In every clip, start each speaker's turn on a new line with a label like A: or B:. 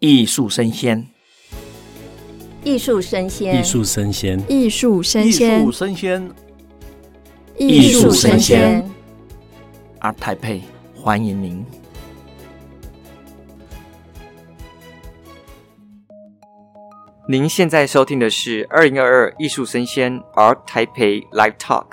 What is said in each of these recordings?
A: 艺术生鲜，
B: 艺术生鲜，
C: 艺术生鲜，
D: 艺术生鲜，
A: 艺术生鲜，
B: 艺术声鲜。
A: ART TAIPEI，欢迎您。
E: 您现在收听的是二零二二艺术生鲜 ART TAIPEI Live Talk，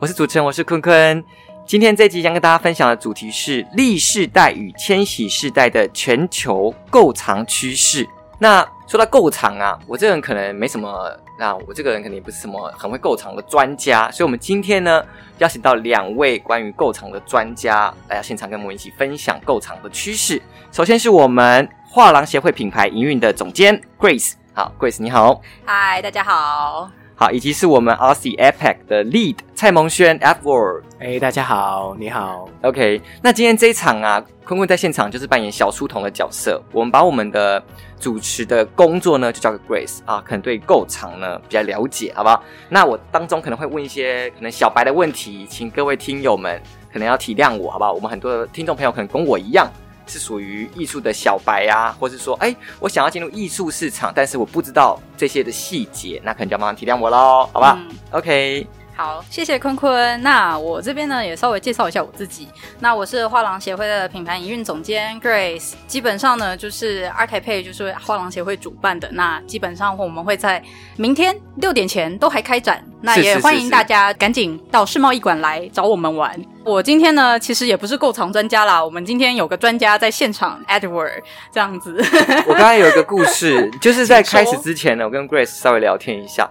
E: 我是主持人，我是坤坤。今天这集将跟大家分享的主题是 Z 世代与千禧世代的全球购藏趋势。那说到购藏啊，我这个人可能没什么，那我这个人肯定不是什么很会购藏的专家，所以我们今天呢邀请到两位关于购藏的专家来到现场跟我们一起分享购藏的趋势。首先是我们画廊协会品牌营运的总监 Grace，好，Grace 你好，
F: 嗨，大家好。
E: 好，以及是我们 ARTSI APAC 的 Lead 蔡蒙轩 F Word
G: 哎、欸，大家好，你好
E: ，OK。那今天这一场啊，坤坤在现场就是扮演小书童的角色，我们把我们的主持的工作呢就交给 Grace 啊，可能对构场呢比较了解，好不好？那我当中可能会问一些可能小白的问题，请各位听友们可能要体谅我，好不好？我们很多的听众朋友可能跟我一样。是属于艺术的小白啊，或是说，哎，我想要进入艺术市场，但是我不知道这些的细节，那可能就要麻烦体谅我喽，好吧？嗯，OK。
F: 好，谢谢坤坤。那我这边呢，也稍微介绍一下我自己。那我是画廊协会的品牌营运总监 Grace。基本上呢，就是 ART TAIPEI 就是画廊协会主办的。那基本上我们会在明天六点前都还开展。那也欢迎大家赶紧到世贸艺馆来找我们玩。我今天呢，其实也不是购藏专家啦。我们今天有个专家在现场，Edward 这样子。
E: 我刚才有一个故事，就是在开始之前呢，我跟 Grace 稍微聊天一下。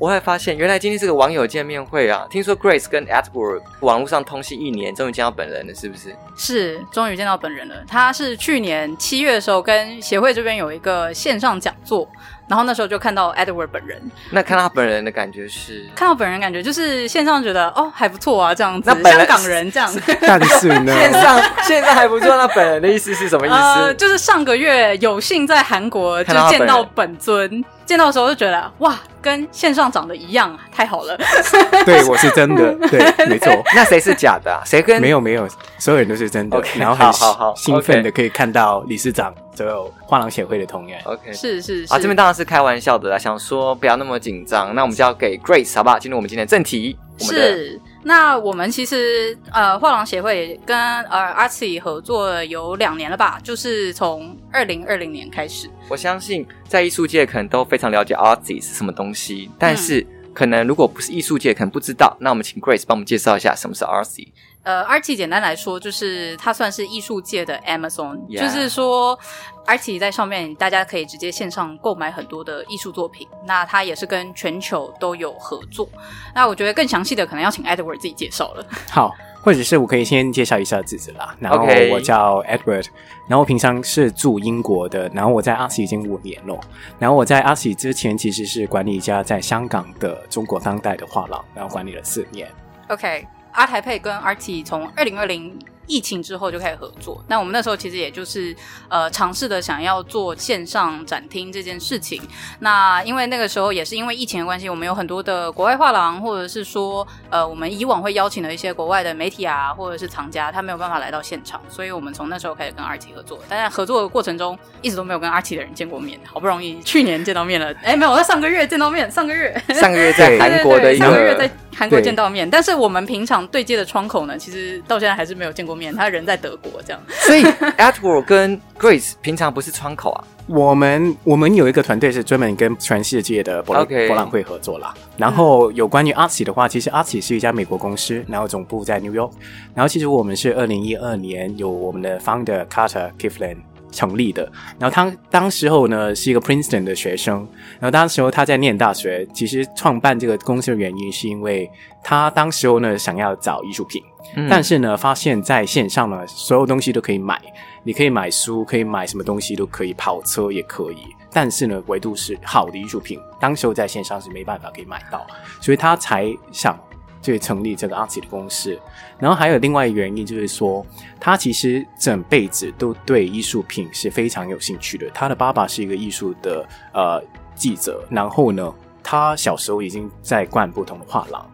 E: 我还发现，原来今天是个网友见面会啊！听说 Grace 跟 Edward 网络上通信一年，终于见到本人了，是不是？
F: 是，终于见到本人了。他是去年七月的时候跟协会这边有一个线上讲座。然后那时候就看到 Edward 本人，
E: 那看到他本人的感觉是？
F: 看到本人感觉就是线上觉得哦还不错啊这样子，那香港人这样子，
G: 但是呢，
E: 线上线上还不错，那本人的意思是什么意思？
F: 呃，就是上个月有幸在韩国就见到本尊。见到的时候就觉得哇，跟线上长得一样啊，太好了。
G: 对，我是真的，对，没错。
E: 那谁是假的啊？谁跟？
G: 没有没有，所有人都是真的。
E: Okay,
G: 然后很兴奋的可以看到理事长，所有画廊协会的同仁。
E: OK，
F: 是是是。
E: 啊，这边当然是开玩笑的啦，想说不要那么紧张。那我们就要给 Grace 好不好？进入我们今天的正题。
F: 是，那我们其实呃，画廊协会跟呃 ARTSI 合作有两年了吧？就是从二零二零年开始。
E: 我相信在艺术界可能都非常了解 ARTSI 是什么东西，但是可能如果不是艺术界，可能不知道。那我们请 Grace 帮我们介绍一下什么是 ARTSI。
F: 呃，ARTSI 简单来说就是它算是艺术界的 Amazon，Yeah. 就是说 ARTSI 在上面大家可以直接线上购买很多的艺术作品。那它也是跟全球都有合作。那我觉得更详细的可能要请 Edward 自己介绍了。
G: 好，或者是我可以先介绍一下自己啦。然后我叫 Edward，然后我平常是住英国的，然后我在 ARTSI 已经五年了。然后我在 ARTSI 之前其实是管理一家在香港的中国当代的画廊，然后管理了四年。
F: OK。阿台佩跟 RT 从二零二零疫情之后就开始合作。那我们那时候其实也就是呃尝试的想要做线上展厅这件事情。那因为那个时候也是因为疫情的关系，我们有很多的国外画廊，或者是说呃我们以往会邀请的一些国外的媒体啊，或者是藏家，他没有办法来到现场，所以我们从那时候开始跟 ARTSI 合作。但在合作的过程中，一直都没有跟 ARTSI 的人见过面，好不容易去年见到面了。哎，没有，在上个月见到面，上个月
E: 上个月在韩国的一个
F: 上个月在。韩国见到面，但是我们平常对接的窗口呢，其实到现在还是没有见过面。他人在德国，这样。
E: 所以 Edward 跟 Grace 平常不是窗口啊。
G: 我们我们有一个团队是专门跟全世界的博览博览会合作啦。然后有关于 ARTSI 的话，其实 ARTSI 是一家美国公司，然后总部在 New York。然后其实我们是二零一二年有我们的 founder Carter Kiflin。成立的，然后他当时候呢是一个 Princeton 的学生，然后当时候他在念大学，其实创办这个公司的原因是因为他当时候呢想要找艺术品，但是呢发现在线上呢所有东西都可以买，你可以买书，可以买什么东西都可以，跑车也可以，但是呢唯独是好的艺术品，当时候在线上是没办法可以买到，所以他才想。就成立这个 ARTSI 的公司，然后还有另外一个原因就是说，他其实整辈子都对艺术品是非常有兴趣的。他的爸爸是一个艺术的呃记者，然后呢，他小时候已经在逛不同的画廊，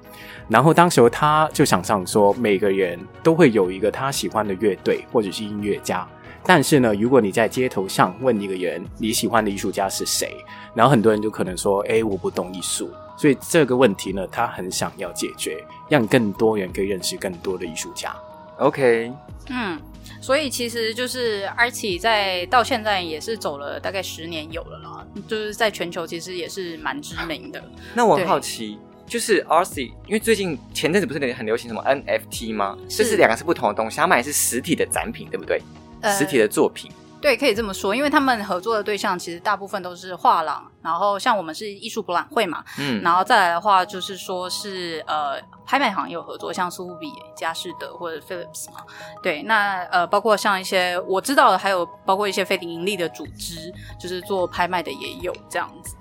G: 然后当时候他就想象说，每个人都会有一个他喜欢的乐队或者是音乐家。但是呢，如果你在街头上问一个人你喜欢的艺术家是谁，然后很多人就可能说：“哎，我不懂艺术。”所以这个问题呢，他很想要解决，让更多人可以认识更多的艺术家。
E: OK，
F: 嗯，所以其实就是 Artsy 在到现在也是走了大概十年有了啦，就是在全球其实也是蛮知名的。
E: 那我很好奇，就是 Artsy，因为最近前阵子不是很流行什么 NFT 吗？这是两个是不同的东西，他们也是实体的展品，对不对？呃、实体的作品。
F: 对，可以这么说，因为他们合作的对象其实大部分都是画廊，然后像我们是艺术博览会嘛，嗯，然后再来的话就是说是呃拍卖行也有合作，像苏富比、佳士得或者 Philips 嘛，对，那呃包括像一些我知道的，还有包括一些非盈利的组织，就是做拍卖的也有这样子。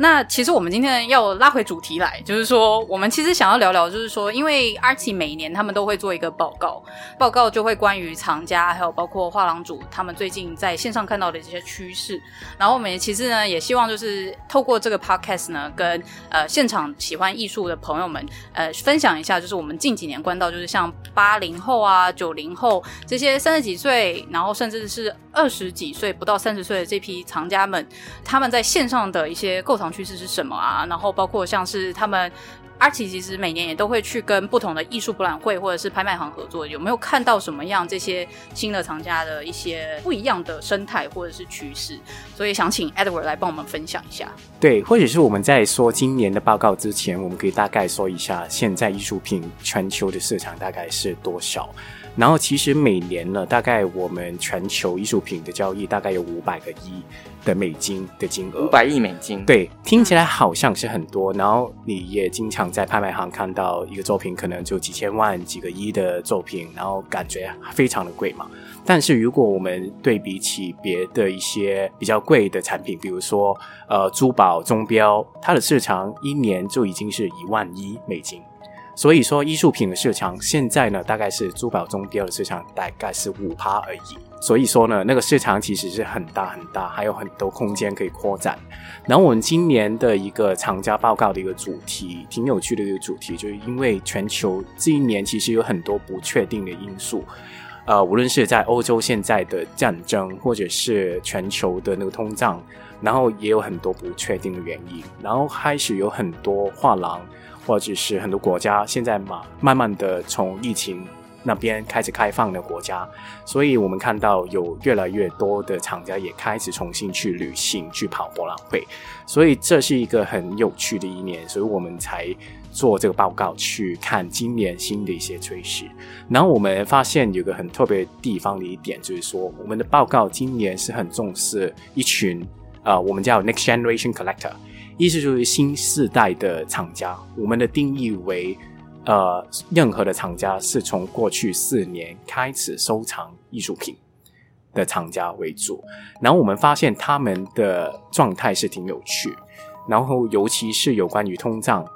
F: 那其实我们今天要拉回主题来，就是说，我们其实想要聊聊，就是说，因为 Artsy 每年他们都会做一个报告，报告就会关于藏家，还有包括画廊主他们最近在线上看到的这些趋势。然后我们其实呢，也希望就是透过这个 podcast 呢，跟呃现场喜欢艺术的朋友们，呃分享一下，就是我们近几年关到，就是像八零后啊、九零后这些三十几岁，然后甚至是二十几岁不到三十岁的这批藏家们，他们在线上的一些构藏。趋势是什么啊？然后包括像是他们 Artsy 其实每年也都会去跟不同的艺术博览会或者是拍卖行合作，有没有看到什么样这些新的藏家的一些不一样的生态或者是趋势？所以想请 Edward 来帮我们分享一下。
G: 对，或者是我们在说今年的报告之前，我们可以大概说一下现在艺术品全球的市场大概是多少。然后其实每年呢，大概我们全球艺术品的交易大概有五百个亿的美金的金额。
E: 五百亿美金，
G: 对，听起来好像是很多。然后你也经常在拍卖行看到一个作品可能就几千万、几个亿的作品，然后感觉非常的贵嘛。但是如果我们对比起别的一些比较贵的产品，比如说呃珠宝钟表，它的市场一年就已经是一万一美金。所以说，艺术品的市场现在呢，大概是珠宝钟表的市场大概是五趴而已。所以说呢，那个市场其实是很大很大，还有很多空间可以扩展。然后我们今年的一个厂家报告的一个主题，挺有趣的一个主题，就是因为全球这一年其实有很多不确定的因素，呃，无论是在欧洲现在的战争，或者是全球的那个通胀，然后也有很多不确定的原因，然后开始有很多画廊。或者是很多国家现在嘛，慢慢的从疫情那边开始开放的国家，所以我们看到有越来越多的厂家也开始重新去旅行、去跑博览会，所以这是一个很有趣的一年，所以我们才做这个报告去看今年新的一些趋势。然后我们发现有个很特别地方的一点，就是说我们的报告今年是很重视一群、呃，我们叫 Next Generation Collector。意思就是新世代的厂家，我们的定义为，呃，任何的厂家是从过去四年开始收藏艺术品的厂家为主。然后我们发现他们的状态是挺有趣，然后尤其是有关于通胀，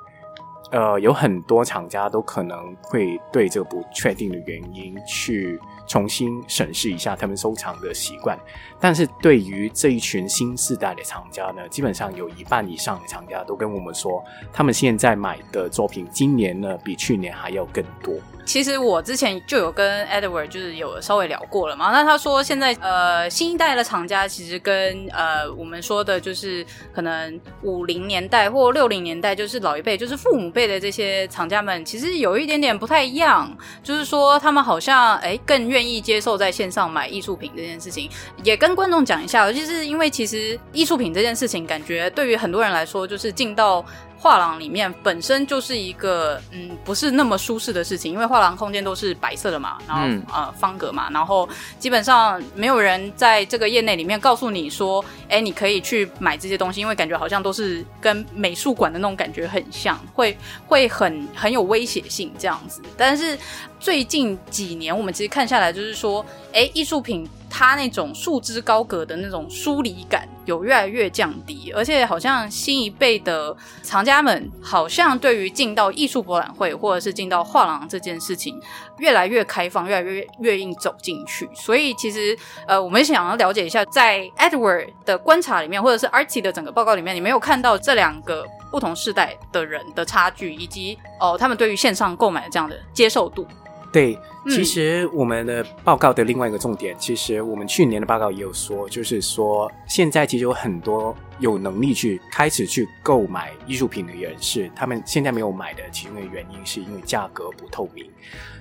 G: 呃，有很多厂家都可能会对这个不确定的原因去。重新审视一下他们收藏的习惯，但是对于这一群新世代的厂家呢，基本上有一半以上的厂家都跟我们说，他们现在买的作品今年呢比去年还要更多。
F: 其实我之前就有跟 Edward 就是有稍微聊过了嘛，那他说现在呃新一代的厂家其实跟呃我们说的就是可能五零年代或六零年代就是老一辈就是父母辈的这些厂家们，其实有一点点不太一样，就是说他们好像哎更愿意接受在线上买艺术品这件事情，也跟观众讲一下，就是因为其实艺术品这件事情，感觉对于很多人来说就是进到。画廊里面本身就是一个嗯，不是那么舒适的事情，因为画廊空间都是白色的嘛，然后、嗯、呃方格嘛，然后基本上没有人在这个业内里面告诉你说，哎，你可以去买这些东西，因为感觉好像都是跟美术馆的那种感觉很像，会会很很有威胁性这样子。但是最近几年我们其实看下来，就是说，哎，艺术品。它那种束之高阁的那种疏离感有越来越降低，而且好像新一辈的藏家们好像对于进到艺术博览会或者是进到画廊这件事情越来越开放，越来越愿意走进去。所以其实呃，我们想要了解一下，在 Edward 的观察里面，或者是 Artsy 的整个报告里面，你没有看到这两个不同世代的人的差距，以及哦、呃，他们对于线上购买的这样的接受度。
G: 对，其实我们的报告的另外一个重点，其实我们去年的报告也有说，就是说现在其实有很多有能力去开始去购买艺术品的人士，他们现在没有买的其中的原因是因为价格不透明。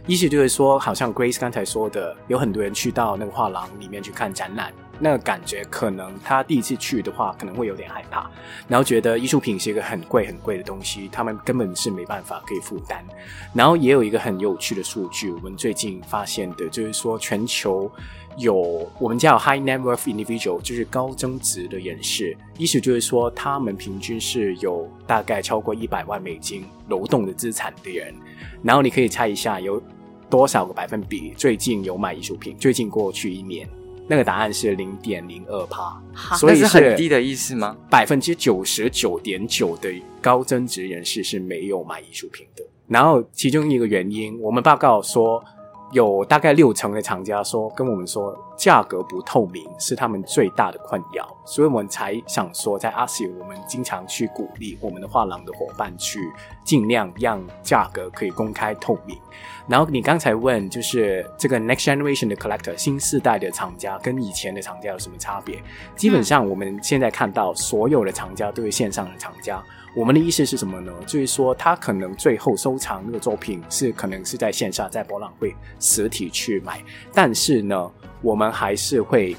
G: 意思就是说，好像 Grace 刚才说的，有很多人去到那个画廊里面去看展览。那个感觉可能他第一次去的话，可能会有点害怕，然后觉得艺术品是一个很贵很贵的东西，他们根本是没办法可以负担。然后也有一个很有趣的数据，我们最近发现的就是说，全球有我们叫 high net worth individual，就是高增值的人士，意思就是说，他们平均是有大概超过一百万美金流动的资产的人。然后你可以猜一下，有多少个百分比最近有买艺术品？最近过去一年。那个答案是零点零二帕，所以是
E: 很低的意思吗？
G: 百分之九十九点九的高增值人士是没有买艺术品的。然后其中一个原因，我们报告说。有大概六成的厂家说跟我们说，价格不透明是他们最大的困扰，所以我们才想说，在 ARTSI 我们经常去鼓励我们的画廊的伙伴去尽量让价格可以公开透明。然后你刚才问，就是这个 Next Generation 的 Collector 新世代的厂家跟以前的厂家有什么差别？基本上我们现在看到所有的厂家都是线上的厂家。我们的意思是什么呢？就是说，他可能最后收藏那个作品是可能是在线下，在博览会实体去买，但是呢，我们还是会。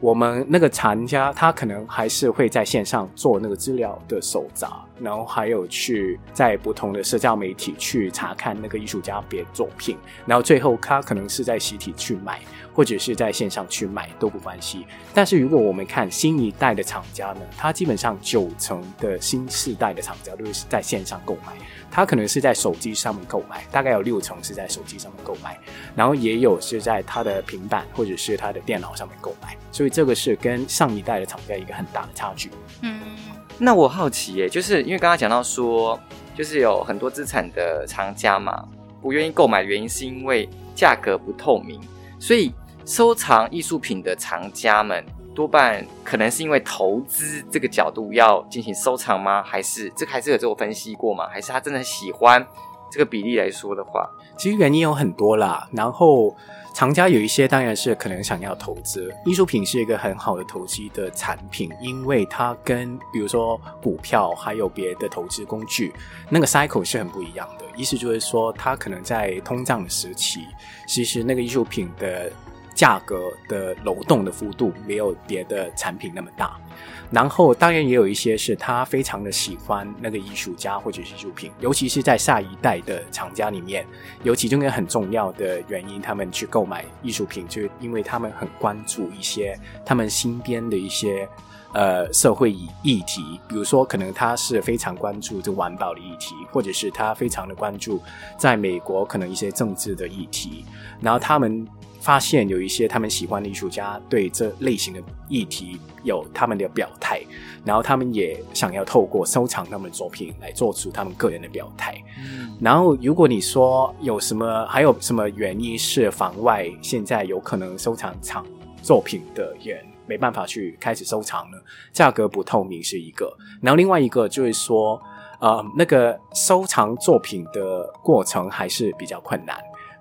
G: 我们那个藏家，他可能还是会在线上做那个资料的手札，然后还有去在不同的社交媒体去查看那个艺术家别作品，然后最后他可能是在实体去买，或者是在线上去买都不关系。但是如果我们看新一代的厂家呢，他基本上九成的新世代的厂家都是在线上购买。他可能是在手机上面购买，大概有六成是在手机上面购买，然后也有是在他的平板或者是他的电脑上面购买，所以这个是跟上一代的厂家一个很大的差距。
F: 嗯，
E: 那我好奇耶，就是因为刚刚讲到说，就是有很多资产的藏家嘛，不愿意购买原因是因为价格不透明，所以收藏艺术品的藏家们。多半可能是因为投资这个角度要进行收藏吗？还是这还是有做分析过吗？还是他真的喜欢这个比例来说的话，
G: 其实原因有很多啦。然后藏家有一些当然是可能想要投资，艺术品是一个很好的投机的产品，因为它跟比如说股票还有别的投资工具那个 cycle 是很不一样的。意思就是说，它可能在通胀的时期，其实那个艺术品的。价格的流动的幅度没有别的产品那么大，然后当然也有一些是他非常的喜欢那个艺术家或者是艺术品，尤其是在下一代的厂家里面，有其中一个很重要的原因，他们去购买艺术品，就是因为他们很关注一些他们身边的一些呃社会议议题，比如说可能他是非常关注这环保的议题，或者是他非常的关注在美国可能一些政治的议题，然后他们。发现有一些他们喜欢的艺术家对这类型的议题有他们的表态，然后他们也想要透过收藏他们的作品来做出他们个人的表态。嗯，然后如果你说有什么还有什么原因是妨碍现在有可能收藏藏作品的人没办法去开始收藏呢？价格不透明是一个，然后另外一个就是说，呃，那个收藏作品的过程还是比较困难。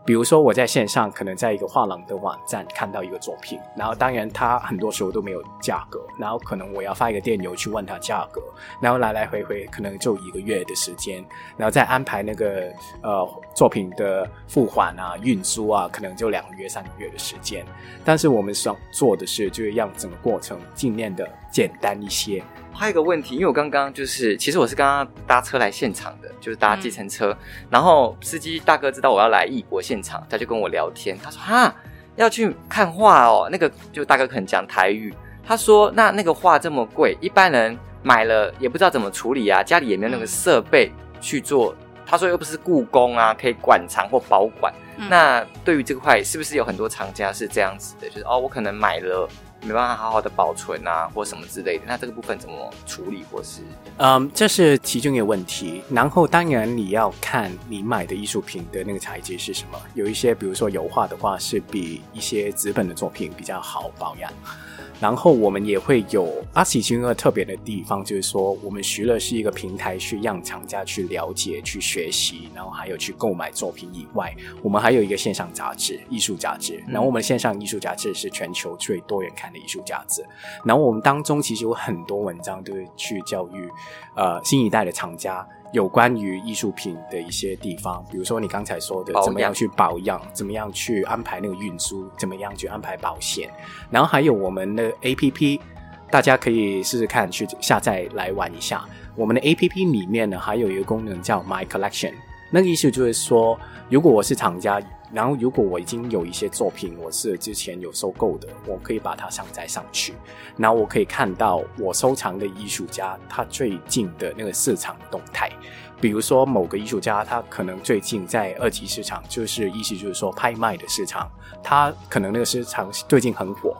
G: 比如说，我在线上可能在一个画廊的网站看到一个作品，然后当然它很多时候都没有价格，然后可能我要发一个电邮去问他价格，然后来来回回可能就一个月的时间，然后再安排那个呃作品的付款啊、运输啊，可能就两个月、三个月的时间。但是我们想做的是，就是让整个过程尽量的简单一些。
E: 还有一个问题，因为我刚刚就是，其实我是刚刚搭车来现场的，就是搭计程车，嗯、然后司机大哥知道我要来异国现场，他就跟我聊天，他说哈要去看画哦，那个就大哥可能讲台语，他说那那个画这么贵，一般人买了也不知道怎么处理啊，家里也没有那个设备去做，他说又不是故宫啊，可以馆藏或保管，嗯、那对于这块是不是有很多厂家是这样子的，就是哦我可能买了。没办法好好的保存啊，或什么之类的，那这个部分怎么处理，或是？
G: 嗯，这是其中一个问题。然后当然你要看你买的艺术品的那个材质是什么，有一些比如说油画的话是比一些纸本的作品比较好保养。然后我们也会有 Artsy 其中一个特别的地方，就是说我们除了是一个平台去让厂家去了解、去学习，然后还有去购买作品以外，我们还有一个线上杂志——艺术杂志。然后我们线上艺术杂志是全球最多人看的艺术价值。然后我们当中其实有很多文章都是去教育呃新一代的厂家。有关于艺术品的一些地方，比如说你刚才说的，怎么样去保养，怎么样去安排那个运输，怎么样去安排保险，然后还有我们的 APP，大家可以试试看去下载来玩一下。我们的 APP 里面呢，还有一个功能叫 My Collection，那个意思就是说，如果我是厂家。然后，如果我已经有一些作品，我是之前有收购的，我可以把它上载上去。然后我可以看到我收藏的艺术家他最近的那个市场动态。比如说某个艺术家，他可能最近在二级市场，就是意思就是说拍卖的市场，他可能那个市场最近很火。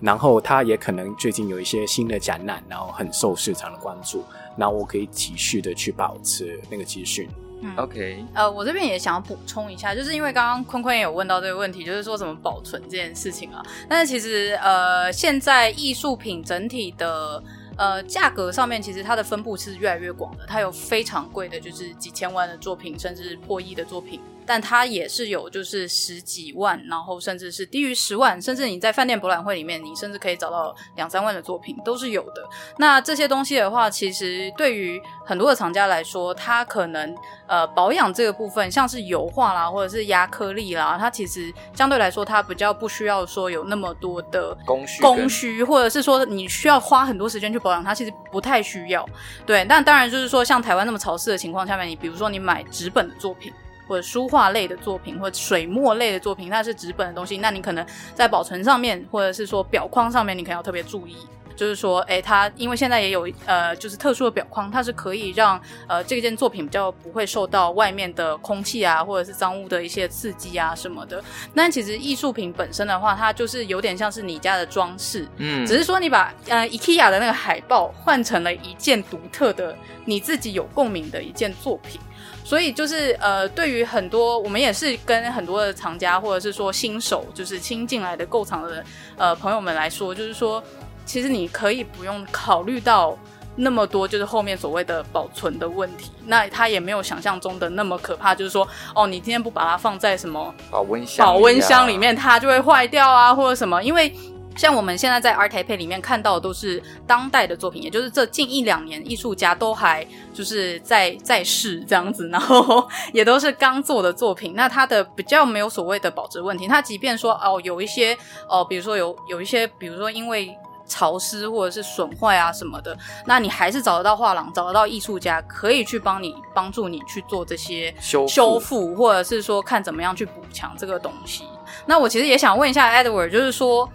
G: 然后他也可能最近有一些新的展览，然后很受市场的关注。然后我可以继续的去保持那个资讯。
F: 嗯、
E: OK，
F: 呃，我这边也想要补充一下，就是因为刚刚坤坤也有问到这个问题，就是说怎么保存这件事情啊。但是其实，呃，现在艺术品整体的呃价格上面，其实它的分布是越来越广的，它有非常贵的，就是几千万的作品，甚至破亿的作品。但它也是有，就是十几万，然后甚至是低于十万，甚至你在饭店博览会里面，你甚至可以找到两三万的作品都是有的。那这些东西的话，其实对于很多的厂家来说，它可能呃保养这个部分，像是油画啦，或者是压克力啦，它其实相对来说，它比较不需要说有那么多的
E: 工序，
F: 工序，或者是说你需要花很多时间去保养它，其实不太需要。对，但当然就是说，像台湾那么潮湿的情况下面，你比如说你买纸本的作品。或者书画类的作品，或者水墨类的作品，它是纸本的东西，那你可能在保存上面，或者是说表框上面，你可能要特别注意。就是说，哎、欸，它因为现在也有呃，就是特殊的表框，它是可以让呃这件作品比较不会受到外面的空气啊，或者是脏污的一些刺激啊什么的。那其实艺术品本身的话，它就是有点像是你家的装饰，嗯，只是说你把呃 IKEA 的那个海报换成了一件独特的、你自己有共鸣的一件作品。所以就是呃，对于很多我们也是跟很多的藏家或者是说新手，就是新进来的购藏的呃朋友们来说，就是说，其实你可以不用考虑到那么多，就是后面所谓的保存的问题。那它也没有想象中的那么可怕，就是说，哦，你今天不把它放在什么
E: 保温箱、
F: 保温箱里面，它就会坏掉啊，或者什么，因为。像我们现在在 ART TAIPEI 里面看到的都是当代的作品，也就是这近一两年艺术家都还就是在在世这样子，然后 也都是刚做的作品。那它的比较没有所谓的保值问题。它即便说哦有一些哦，比如说有有一些，比如说因为潮湿或者是损坏啊什么的，那你还是找得到画廊，找得到艺术家可以去帮你帮助你去做这些修修复，或者是说看怎么样去补强这个东西。那我其实也想问一下 Edward，就是说。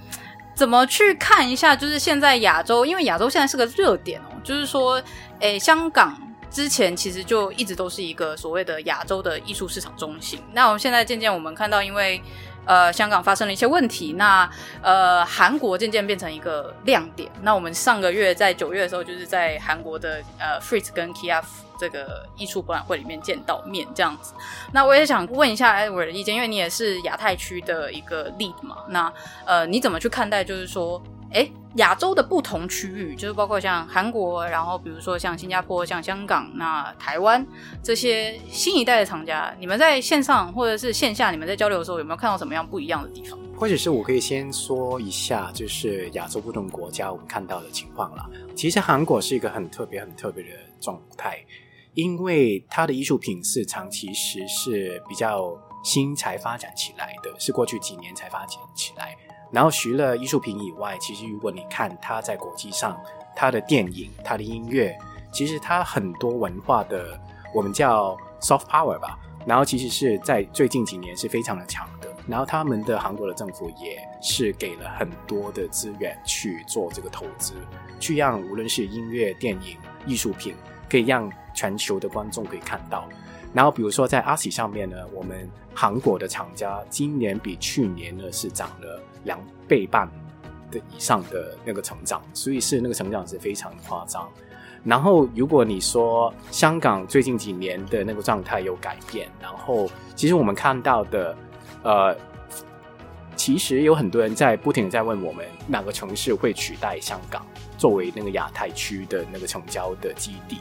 F: 怎么去看一下？就是现在亚洲，因为亚洲现在是个热点哦。就是说，诶，香港之前其实就一直都是一个所谓的亚洲的艺术市场中心。那我们现在渐渐我们看到，因为呃香港发生了一些问题，那呃韩国渐渐变成一个亮点。那我们上个月在九月的时候，就是在韩国的呃 Friez 跟 Kiev。这个艺术博览会里面见到面这样子，那我也想问一下 Edward 的意见，因为你也是亚太区的一个 lead 嘛，那呃你怎么去看待？就是说，诶，亚洲的不同区域，就是包括像韩国，然后比如说像新加坡、像香港、那台湾这些新一代的厂家，你们在线上或者是线下，你们在交流的时候，有没有看到什么样不一样的地方？
G: 或者是我可以先说一下，就是亚洲不同国家我们看到的情况啦。其实韩国是一个很特别、很特别的状态。因为它的艺术品市场其实是比较新才发展起来的，是过去几年才发展起来。然后除了艺术品以外，其实如果你看它在国际上，它的电影、它的音乐，其实它很多文化的，我们叫 soft power 吧。然后其实是在最近几年是非常的强的。然后他们的韩国的政府也是给了很多的资源去做这个投资，去让无论是音乐、电影、艺术品，可以让全球的观众可以看到，然后比如说在阿喜上面呢，我们韩国的厂家今年比去年呢是涨了两倍半，的以上的那个成长，所以是那个成长是非常夸张。然后，如果你说香港最近几年的那个状态有改变，然后其实我们看到的，呃，其实有很多人在不停的在问我们哪个城市会取代香港作为那个亚太区的那个成交的基地，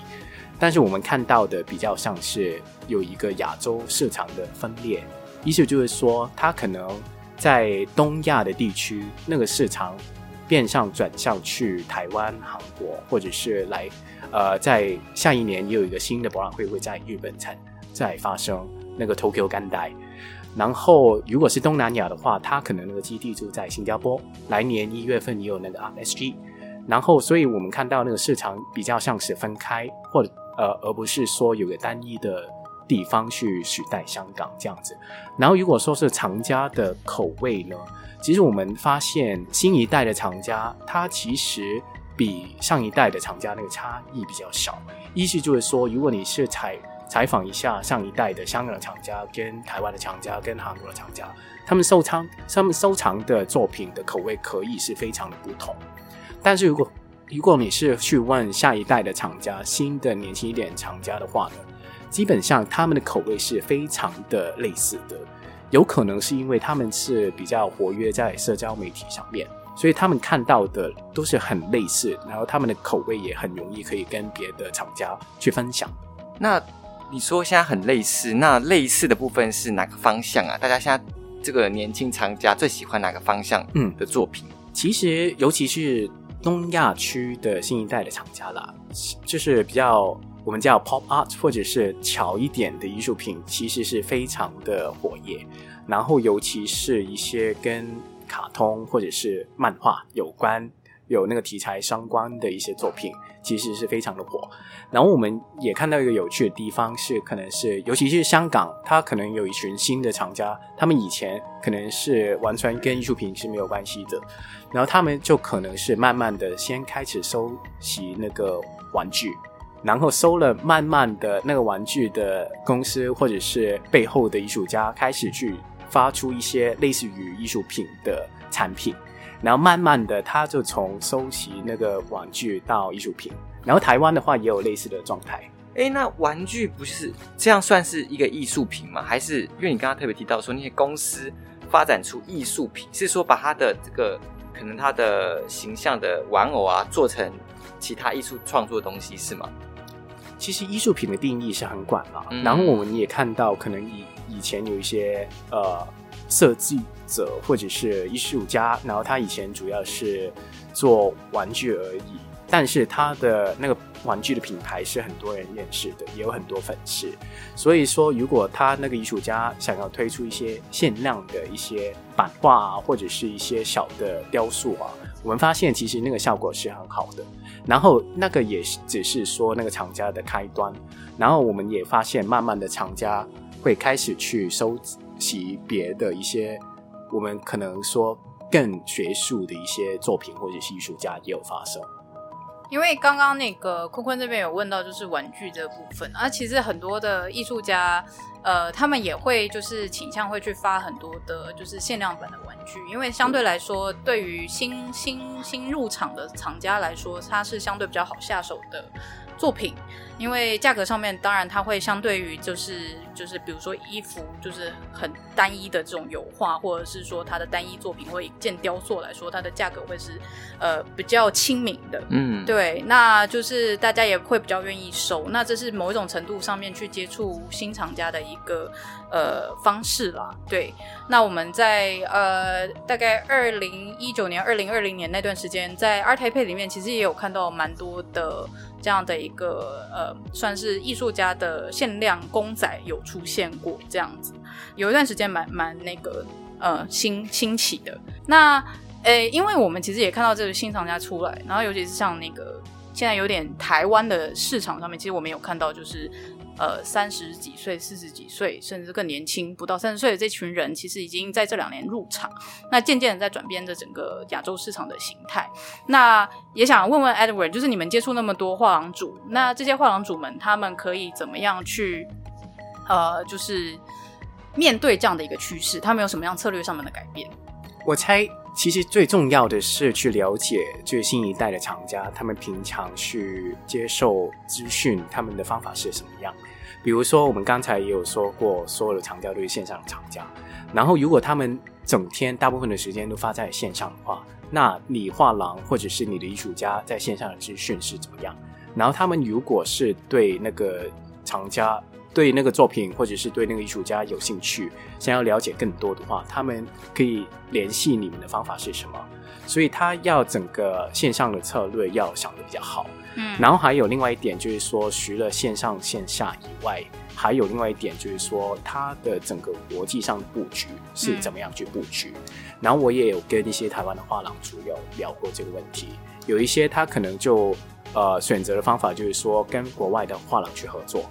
G: 但是我们看到的比较像是有一个亚洲市场的分裂，意思就是说，它可能在东亚的地区那个市场变相转向去台湾、韩国，或者是来。呃，在下一年也有一个新的博览会会在日本才在发生，那个 Tokyo Gandai。然后，如果是东南亚的话，它可能那个基地就在新加坡。来年一月份也有那个 RSG。然后，所以我们看到那个市场比较像是分开，或者呃，而不是说有个单一的地方去取代香港这样子。然后，如果说是藏家的口味呢，其实我们发现新一代的藏家，它其实。比上一代的厂家那个差异比较少，意思就是说，如果你是采采访一下上一代的香港的厂家、跟台湾的厂家、跟韩国的厂家，他们收藏他们收藏的作品的口味可以是非常的不同。但是如果如果你是去问下一代的厂家、新的年轻一点厂家的话呢，基本上他们的口味是非常的类似的，有可能是因为他们是比较活跃在社交媒体上面。所以他们看到的都是很类似，然后他们的口味也很容易可以跟别的厂家去分享。
E: 那你说现在很类似，那类似的部分是哪个方向啊？大家现在这个年轻厂家最喜欢哪个方向嗯的作品？
G: 嗯，其实尤其是东亚区的新一代的厂家啦，就是比较我们叫 pop art 或者是巧一点的艺术品，其实是非常的火热。然后尤其是一些跟卡通或者是漫画有关有那个题材相关的一些作品，其实是非常的火。然后我们也看到一个有趣的地方是，可能是尤其是香港，它可能有一群新的厂家，他们以前可能是完全跟艺术品是没有关系的，然后他们就可能是慢慢的先开始收集那个玩具，然后收了慢慢的那个玩具的公司或者是背后的艺术家开始去。发出一些类似于艺术品的产品，然后慢慢的，他就从收集那个玩具到艺术品。然后台湾的话也有类似的状态。
E: 诶，那玩具不是这样算是一个艺术品吗？还是因为你刚刚特别提到说那些公司发展出艺术品，是说把它的这个可能它的形象的玩偶啊做成其他艺术创作的东西是吗？
G: 其实艺术品的定义是很广嘛，嗯、然后我们也看到可能以。以前有一些呃设计者或者是艺术家，然后他以前主要是做玩具而已，但是他的那个玩具的品牌是很多人认识的，也有很多粉丝。所以说，如果他那个艺术家想要推出一些限量的一些版画啊，或者是一些小的雕塑啊，我们发现其实那个效果是很好的。然后那个也只是说那个厂家的开端，然后我们也发现慢慢的厂家。会开始去收集别的一些，我们可能说更学术的一些作品，或者是艺术家也有发生。
F: 因为刚刚那个坤坤这边有问到，就是玩具这部分啊，其实很多的艺术家，呃，他们也会就是倾向会去发很多的，就是限量版的玩具，因为相对来说，对于新新新入场的厂家来说，它是相对比较好下手的作品。因为价格上面，当然它会相对于就是就是比如说衣服，就是很单一的这种油画，或者是说它的单一作品或一件雕塑来说，它的价格会是呃比较亲民的。嗯，对，那就是大家也会比较愿意收。那这是某一种程度上面去接触新厂家的一个呃方式啦。对，那我们在呃大概二零一九年、二零二零年那段时间，在 ART TAIPEI 里面，其实也有看到蛮多的。这样的一个呃，算是艺术家的限量公仔有出现过这样子，有一段时间蛮蛮那个呃新兴起的。那诶，因为我们其实也看到这个新厂家出来，然后尤其是像那个现在有点台湾的市场上面，其实我们有看到就是。呃，三十几岁、四十几岁，甚至更年轻，不到三十岁的这群人，其实已经在这两年入场，那渐渐的在转变着整个亚洲市场的形态。那也想问问 Edward，就是你们接触那么多画廊主，那这些画廊主们，他们可以怎么样去，呃，就是面对这样的一个趋势，他们有什么样策略上面的改变？
G: 我猜其实最重要的是去了解最新一代的厂家，他们平常去接受资讯，他们的方法是什么样。比如说，我们刚才也有说过，所有的厂家都是线上的厂家。然后，如果他们整天大部分的时间都发在线上的话，那你画廊或者是你的艺术家在线上的资讯是怎么样？然后，他们如果是对那个厂家，对那个作品，或者是对那个艺术家有兴趣，想要了解更多的话，他们可以联系你们的方法是什么？所以他要整个线上的策略要想的比较好。然后还有另外一点就是说，除了线上线下以外，还有另外一点就是说，它的整个国际上的布局是怎么样去布局？然后我也有跟一些台湾的画廊主有聊过这个问题，有一些他可能就呃选择的方法就是说，跟国外的画廊去合作。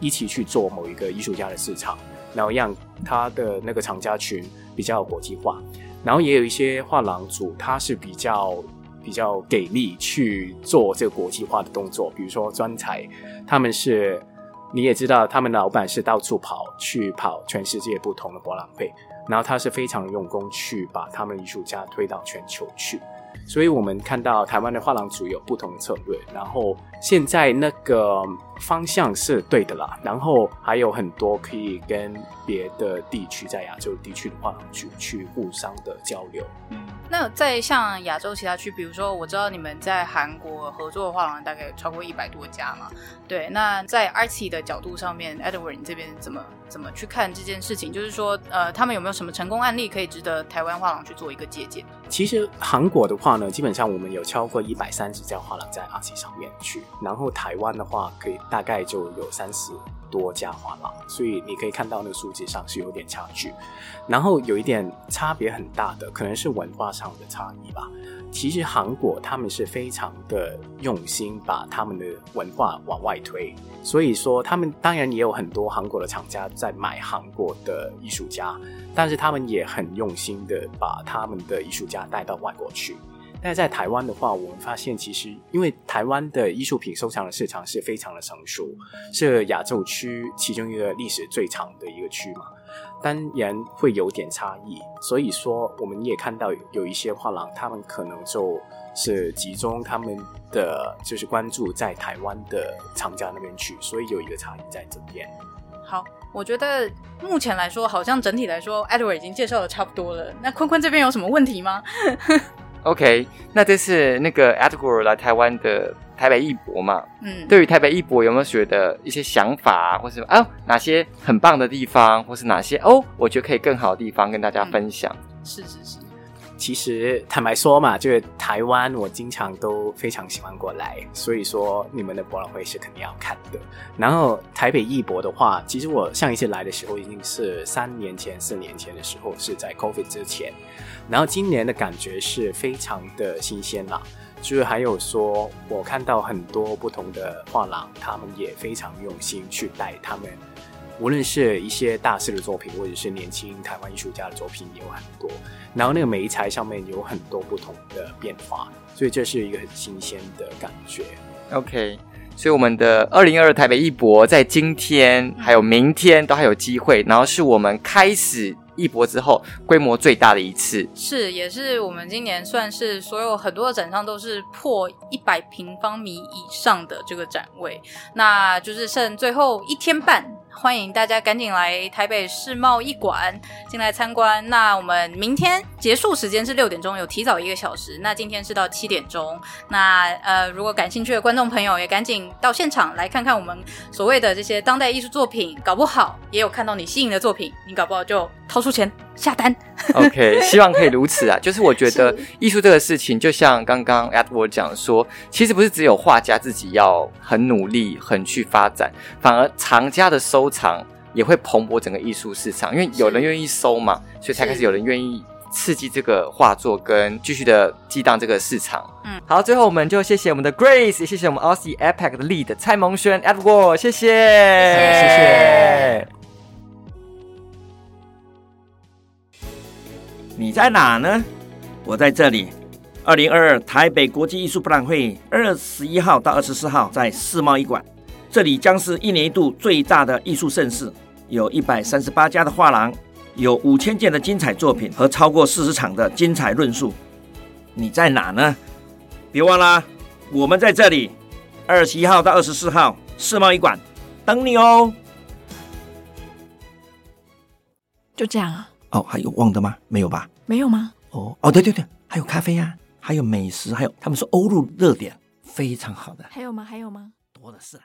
G: 一起去做某一个艺术家的市场，然后让他的那个厂家群比较国际化。然后也有一些画廊主，他是比较比较给力去做这个国际化的动作。比如说专才，他们是你也知道，他们的老板是到处跑去跑全世界不同的博览会，然后他是非常用功去把他们艺术家推到全球去。所以我们看到台湾的画廊主有不同的策略，然后现在那个方向是对的啦，然后还有很多可以跟别的地区在亚洲地区的画廊主去互相的交流。
F: 嗯，那在像亚洲其他区，比如说我知道你们在韩国合作的画廊大概有超过一百多家嘛，对，那在 Artsy 的角度上面，Edward 你这边怎么怎么去看这件事情？就是说，呃，他们有没有什么成功案例可以值得台湾画廊去做一个借鉴？
G: 其实韩国的话呢，基本上我们有超过一百三十家画廊在 Artsy 上面去，然后台湾的话，可以大概就有三十多家画廊，所以你可以看到那个数字上是有点差距。然后有一点差别很大的，可能是文化上的差异吧。其实韩国他们是非常的用心把他们的文化往外推，所以说他们当然也有很多韩国的厂家在买韩国的艺术家，但是他们也很用心的把他们的艺术家带到外国去。但在台湾的话，我们发现其实因为台湾的艺术品收藏的市场是非常的成熟，是亚洲区其中一个历史最长的一个区嘛。当然会有点差异，所以说我们也看到有一些画廊，他们可能就是集中他们的就是关注在台湾的厂家那边去，所以有一个差异在这边。
F: 好，我觉得目前来说，好像整体来说，Edward 已经介绍的差不多了。那坤坤这边有什么问题吗
E: ？OK，那这次那个 Edward 来台湾的。台北艺博嘛，嗯，对于台北艺博有没有觉得一些想法，或是啊哪些很棒的地方，或是哪些哦，我觉得可以更好的地方跟大家分享？
F: 嗯、是是是，
G: 其实坦白说嘛，就是台湾我经常都非常喜欢过来，所以说你们的博览会是肯定要看的。然后台北艺博的话，其实我上一次来的时候已经是三年前、四年前的时候，是在 COVID 之前。然后今年的感觉是非常的新鲜啦。就是还有说，我看到很多不同的画廊，他们也非常用心去带他们，无论是一些大师的作品，或者是年轻台湾艺术家的作品，也有很多。然后那个媒材上面有很多不同的变化，所以这是一个很新鲜的感觉。
E: OK，所以我们的二零二二台北艺博在今天还有明天都还有机会，然后是我们开始。艺博之后规模最大的一次，
F: 是也是我们今年算是所有很多的展商都是破一百平方米以上的这个展位，那就是剩最后一天半。欢迎大家赶紧来台北世贸一馆进来参观。那我们明天结束时间是六点钟，有提早一个小时。那今天是到七点钟。那呃，如果感兴趣的观众朋友也赶紧到现场来看看我们所谓的这些当代艺术作品，搞不好也有看到你心仪的作品，你搞不好就掏出钱下单。
E: OK，希望可以如此啊。就是我觉得艺术这个事情，就像刚刚 Edward 讲说，其实不是只有画家自己要很努力、很去发展，反而藏家的收藏也会蓬勃整个艺术市场，因为有人愿意收嘛，所以才开始有人愿意刺激这个画作跟继续的激荡这个市场。嗯，好，最后我们就谢谢我们的 Grace，也谢谢我们 Artsy APAC 的 Lead 蔡蒙轩 Edward，谢谢，谢谢。谢谢
A: 你在哪呢？我在这里。二零二二台北国际艺术博览会，二十一号到二十四号在世贸艺馆，这里将是一年一度最大的艺术盛事，有一百三十八家的画廊，有五千件的精彩作品和超过四十场的精彩论述。你在哪呢？别忘了，我们在这里，二十一号到二十四号世贸艺馆等你哦。
C: 就这样啊？
A: 哦，还有忘的吗？没有吧？
C: 没有吗？
A: 哦哦，对对对，还有咖啡呀、啊，还有美食，还有他们说欧陆热点非常好的。
C: 还有吗？还有吗？
A: 多的是。